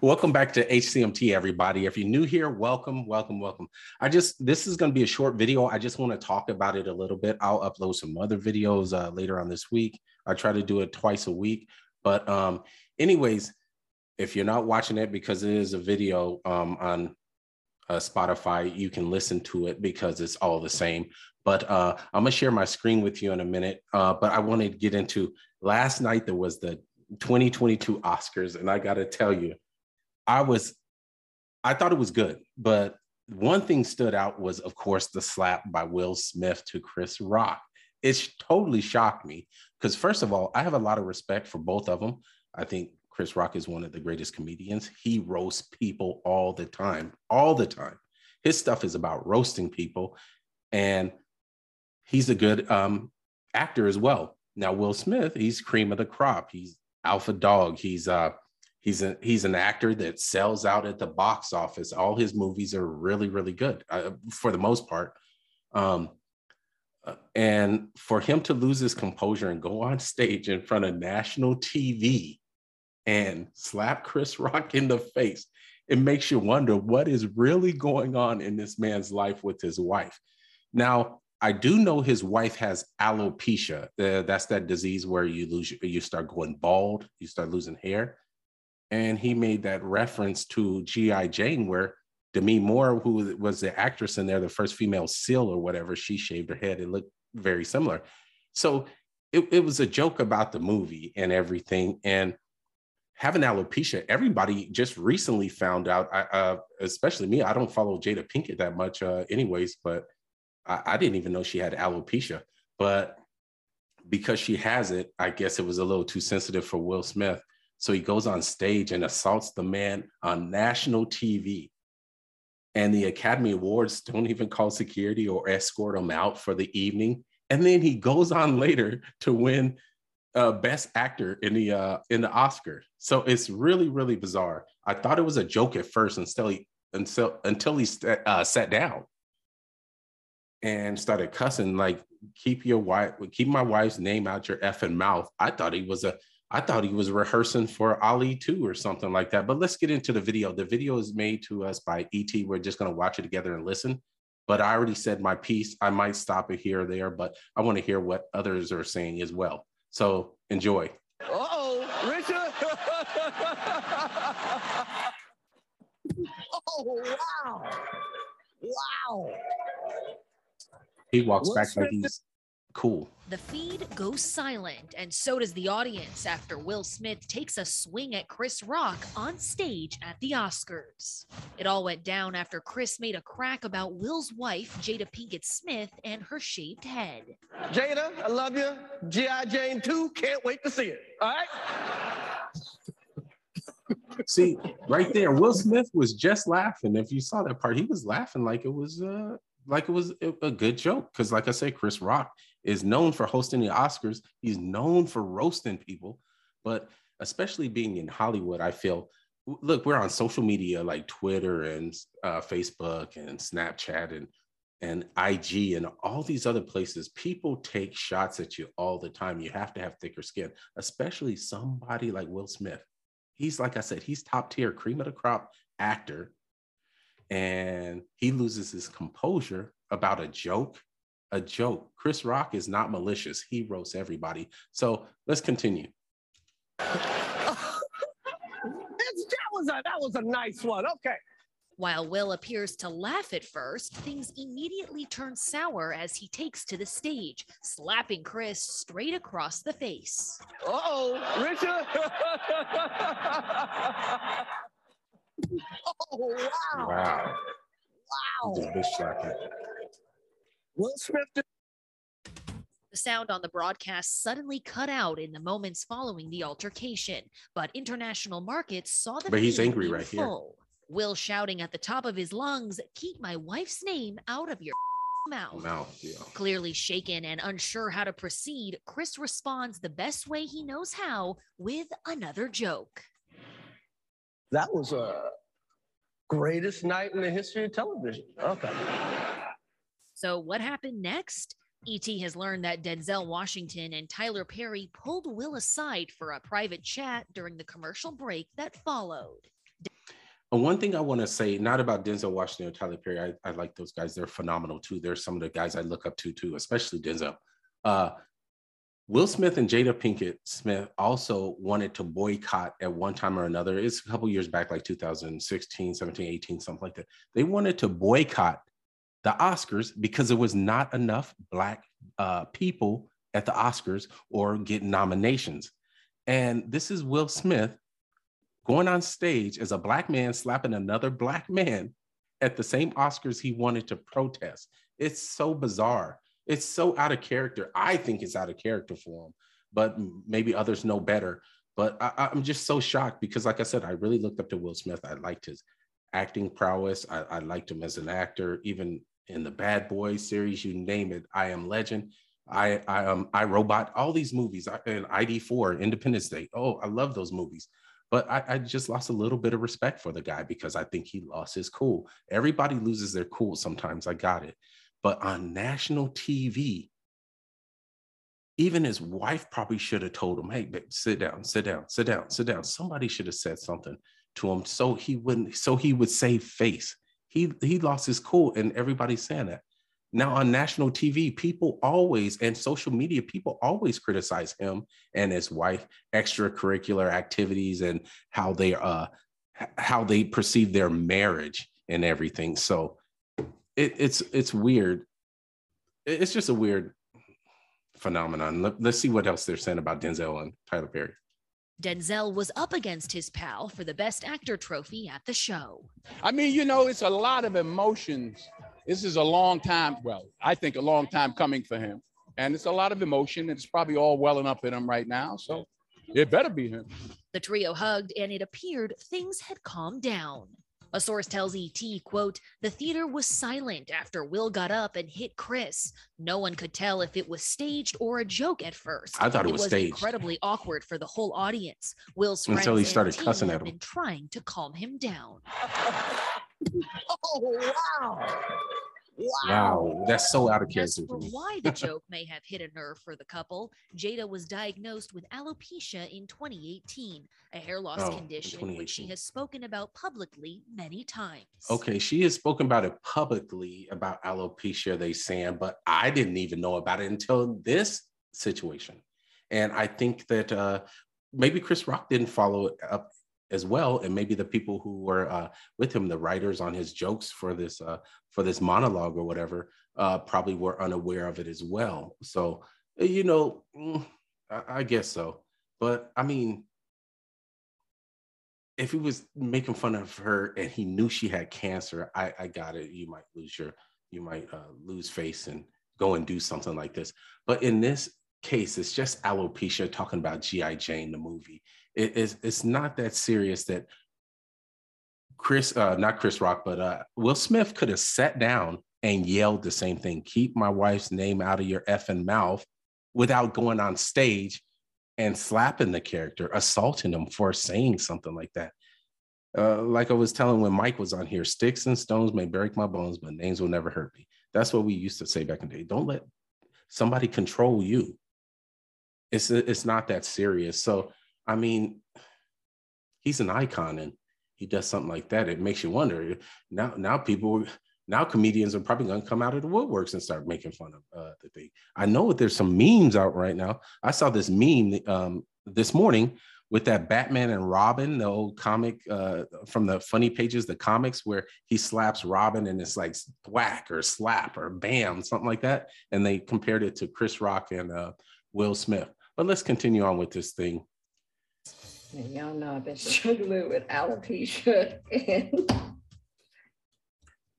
Welcome back to HCMT, everybody. If you're new here, welcome, welcome, welcome. I just, this is going to be a short video. I just want to talk about it a little bit. I'll upload some other videos uh, later on this week. I try to do it twice a week. But, um, anyways, if you're not watching it because it is a video um, on uh, Spotify, you can listen to it because it's all the same. But uh, I'm gonna share my screen with you in a minute. Uh, but I wanted to get into last night. There was the 2022 Oscars, and I got to tell you, I was, I thought it was good, but one thing stood out was, of course, the slap by Will Smith to Chris Rock. It totally shocked me because, first of all, I have a lot of respect for both of them. I think Chris Rock is one of the greatest comedians. He roasts people all the time, all the time. His stuff is about roasting people, and he's a good um, actor as well. Now, Will Smith, he's cream of the crop. He's alpha dog. He's uh, He's a he's an actor that sells out at the box office. All his movies are really really good uh, for the most part. Um, uh, and for him to lose his composure and go on stage in front of national TV and slap Chris Rock in the face, it makes you wonder what is really going on in this man's life with his wife. Now, I do know his wife has alopecia. Uh, that's that disease where you lose, you start going bald, you start losing hair and he made that reference to G.I. Jane, where Demi Moore, who was the actress in there, the first female SEAL or whatever, she shaved her head. It looked very similar. So it, it was a joke about the movie and everything. And having alopecia, everybody just recently found out, uh, especially me, I don't follow Jada Pinkett that much, uh, anyways, but I, I didn't even know she had alopecia. But because she has it, I guess it was a little too sensitive for Will Smith. So he goes on stage and assaults the man on national TV. And the Academy Awards don't even call security or escort him out for the evening. And then he goes on later to win uh, Best Actor in the uh, in the Oscar. So it's really really bizarre. I thought it was a joke at first until he until until he st- uh, sat down and started cussing like keep your wife keep my wife's name out your effing mouth. I thought he was a I thought he was rehearsing for Ali 2 or something like that. But let's get into the video. The video is made to us by ET. We're just going to watch it together and listen. But I already said my piece. I might stop it here or there, but I want to hear what others are saying as well. So enjoy. Uh oh, Richard. oh, wow. Wow. He walks back like he's cool. The feed goes silent, and so does the audience after Will Smith takes a swing at Chris Rock on stage at the Oscars. It all went down after Chris made a crack about Will's wife, Jada Pinkett Smith, and her shaved head. Jada, I love you. G.I. Jane 2, can't wait to see it. All right? See, right there, Will Smith was just laughing. If you saw that part, he was laughing like it was uh like it was a good joke. Because, like I said, Chris Rock is known for hosting the Oscars. He's known for roasting people, but especially being in Hollywood, I feel. Look, we're on social media like Twitter and uh, Facebook and Snapchat and and IG and all these other places. People take shots at you all the time. You have to have thicker skin, especially somebody like Will Smith. He's like I said, he's top tier, cream of the crop actor, and he loses his composure about a joke a joke. Chris Rock is not malicious. He roasts everybody. So let's continue. that was a that was a nice one. Okay. While Will appears to laugh at first, things immediately turn sour as he takes to the stage, slapping Chris straight across the face. oh, Richard. oh, wow. Wow. Wow. Just bitch Will Smith. The sound on the broadcast suddenly cut out in the moments following the altercation, but international markets saw the. But he's angry right full. here. Will shouting at the top of his lungs, "Keep my wife's name out of your mouth." Mouth, yeah. Clearly shaken and unsure how to proceed, Chris responds the best way he knows how with another joke. That was a greatest night in the history of television. Okay. So, what happened next? ET has learned that Denzel Washington and Tyler Perry pulled Will aside for a private chat during the commercial break that followed. And one thing I want to say, not about Denzel Washington or Tyler Perry, I, I like those guys. They're phenomenal too. They're some of the guys I look up to too, especially Denzel. Uh, Will Smith and Jada Pinkett Smith also wanted to boycott at one time or another. It's a couple years back, like 2016, 17, 18, something like that. They wanted to boycott the Oscars because there was not enough Black uh, people at the Oscars or get nominations. And this is Will Smith going on stage as a Black man slapping another Black man at the same Oscars he wanted to protest. It's so bizarre it's so out of character. I think it's out of character for him, but maybe others know better. But I, am just so shocked because, like I said, I really looked up to Will Smith. I liked his acting prowess. I, I liked him as an actor, even in the Bad Boys series. You name it. I Am Legend. I I um I Robot. All these movies and ID4, Independence Day. Oh, I love those movies. But I, I, just lost a little bit of respect for the guy because I think he lost his cool. Everybody loses their cool sometimes. I got it. But on national TV, even his wife probably should have told him, hey, babe, sit down, sit down, sit down, sit down. Somebody should have said something to him so he wouldn't, so he would save face. He he lost his cool, and everybody's saying that. Now on national TV, people always and social media, people always criticize him and his wife, extracurricular activities and how they uh how they perceive their marriage and everything. So it, it's it's weird. It's just a weird phenomenon. Let, us see what else they're saying about Denzel and Tyler Perry. Denzel was up against his pal for the Best Actor trophy at the show. I mean, you know, it's a lot of emotions. This is a long time, well, I think a long time coming for him. And it's a lot of emotion. It's probably all welling up in him right now. So it better be him. The trio hugged, and it appeared things had calmed down. A source tells ET, quote, the theater was silent after Will got up and hit Chris. No one could tell if it was staged or a joke at first. I thought it, it was, was staged. incredibly awkward for the whole audience. Will's friends until he started cussing at him, been trying to calm him down. oh wow! Wow. That's so out of character. As for why the joke may have hit a nerve for the couple, Jada was diagnosed with alopecia in 2018, a hair loss oh, condition which she has spoken about publicly many times. Okay, she has spoken about it publicly about alopecia, they saying, but I didn't even know about it until this situation. And I think that uh, maybe Chris Rock didn't follow up as well and maybe the people who were uh, with him the writers on his jokes for this uh, for this monologue or whatever uh, probably were unaware of it as well. So uh, you know mm, I, I guess so. But i mean if he was making fun of her and he knew she had cancer i i got it. You might lose your you might uh, lose face and go and do something like this. But in this case it's just alopecia talking about gi jane the movie it, it's, it's not that serious that Chris, uh, not Chris Rock, but uh, Will Smith could have sat down and yelled the same thing keep my wife's name out of your effing mouth without going on stage and slapping the character, assaulting him for saying something like that. Uh, like I was telling when Mike was on here, sticks and stones may break my bones, but names will never hurt me. That's what we used to say back in the day. Don't let somebody control you. It's it's not that serious. So I mean, he's an icon and he does something like that. It makes you wonder. Now, now people, now comedians are probably going to come out of the woodworks and start making fun of uh, the thing. I know there's some memes out right now. I saw this meme um, this morning with that Batman and Robin, the old comic uh, from the funny pages, the comics where he slaps Robin and it's like whack or slap or bam, something like that. And they compared it to Chris Rock and uh, Will Smith. But let's continue on with this thing. And y'all know I've been struggling with alopecia and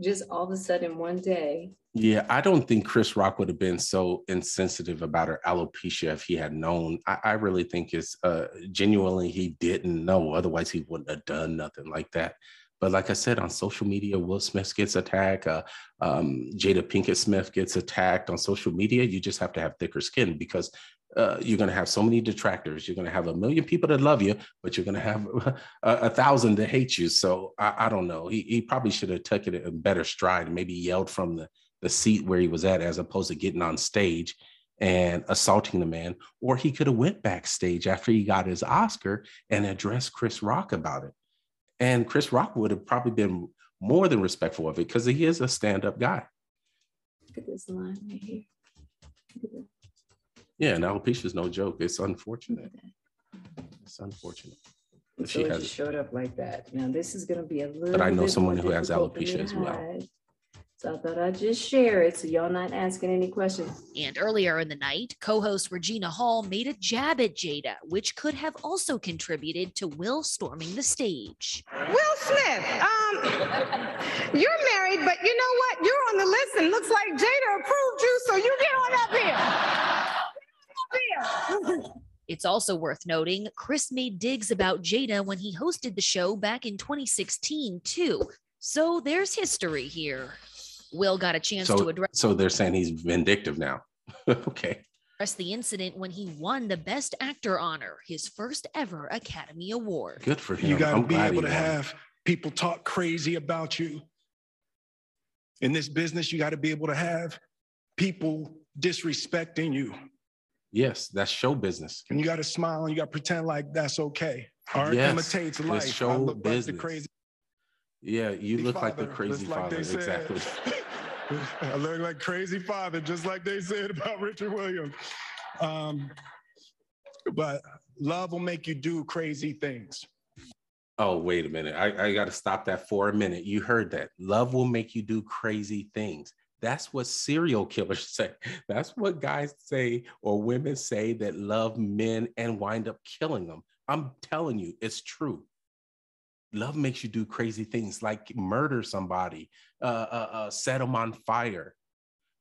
just all of a sudden one day. Yeah, I don't think Chris Rock would have been so insensitive about her alopecia if he had known. I, I really think it's uh, genuinely he didn't know. Otherwise, he wouldn't have done nothing like that. But like I said, on social media, Will Smith gets attacked. Uh, um, Jada Pinkett Smith gets attacked on social media. You just have to have thicker skin because uh, you're going to have so many detractors. You're going to have a million people that love you, but you're going to have a, a, thousand that hate you. So I, I don't know. He, he probably should have taken it a better stride and maybe yelled from the, the seat where he was at, as opposed to getting on stage and assaulting the man. Or he could have went backstage after he got his Oscar and addressed Chris Rock about it. And Chris Rock would have probably been more than respectful of it because he is a stand-up guy. Look at this line right here. Yeah, and alopecia is no joke. It's unfortunate. It's unfortunate. So she it has just showed up like that. Now this is gonna be a little. But I know bit someone who has difficult for alopecia as well. So I thought I'd just share it so y'all not asking any questions. And earlier in the night, co host Regina Hall made a jab at Jada, which could have also contributed to Will storming the stage. Will Smith, um, you're married, but you know what? You're on the list and looks like Jada approved you, so you get on up here. Get on up here. It's also worth noting Chris made digs about Jada when he hosted the show back in 2016, too. So there's history here. Will got a chance to address so they're saying he's vindictive now. okay. the incident when he won the Best Actor honor, his first ever Academy Award. Good for him. You got to be able to have people talk crazy about you. In this business, you got to be able to have people disrespecting you. Yes, that's show business. And you got to smile and you got to pretend like that's okay. Art Yes, imitates it's life. I show look like the business. crazy Yeah, you look like the crazy like father. Exactly. I look like crazy father, just like they said about Richard Williams. Um, but love will make you do crazy things. Oh, wait a minute. I, I got to stop that for a minute. You heard that. Love will make you do crazy things. That's what serial killers say. That's what guys say or women say that love men and wind up killing them. I'm telling you, it's true. Love makes you do crazy things like murder somebody, uh, uh, uh, set them on fire.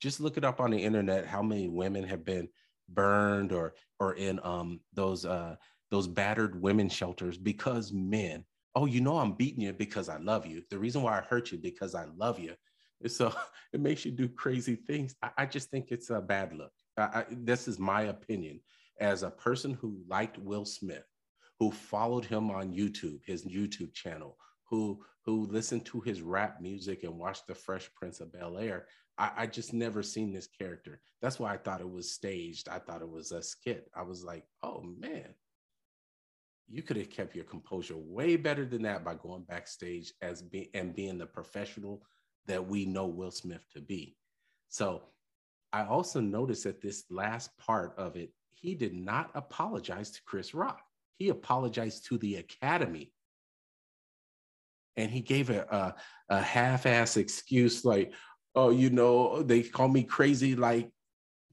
Just look it up on the internet. How many women have been burned or or in um, those uh, those battered women shelters because men. Oh, you know I'm beating you because I love you. The reason why I hurt you because I love you. So uh, it makes you do crazy things. I, I just think it's a bad look. I, I, this is my opinion as a person who liked Will Smith, who followed him on YouTube, his YouTube channel, who who listened to his rap music and watched The Fresh Prince of Bel Air. I, I just never seen this character. That's why I thought it was staged. I thought it was a skit. I was like, oh man, you could have kept your composure way better than that by going backstage as be, and being the professional that we know Will Smith to be. So I also noticed that this last part of it, he did not apologize to Chris Rock. He apologized to the Academy. And he gave a, a, a half-ass excuse like, oh, you know, they call me crazy like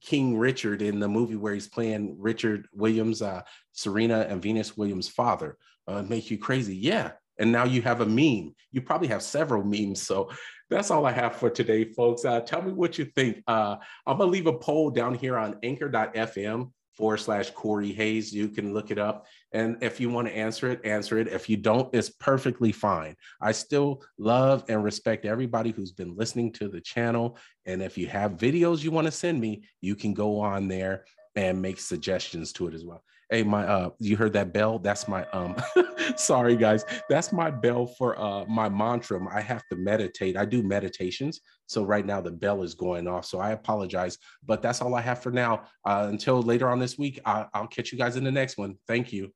King Richard in the movie where he's playing Richard Williams, uh, Serena and Venus Williams' father. Uh, make you crazy. Yeah. And now you have a meme. You probably have several memes. So that's all I have for today, folks. Uh, tell me what you think. Uh, I'm going to leave a poll down here on anchor.fm forward slash Corey Hayes. You can look it up. And if you want to answer it, answer it. If you don't, it's perfectly fine. I still love and respect everybody who's been listening to the channel. And if you have videos you want to send me, you can go on there and make suggestions to it as well. Hey, my uh, you heard that bell? That's my um sorry guys. That's my bell for uh my mantra. I have to meditate. I do meditations. So right now the bell is going off. So I apologize, but that's all I have for now. Uh, until later on this week, I- I'll catch you guys in the next one. Thank you.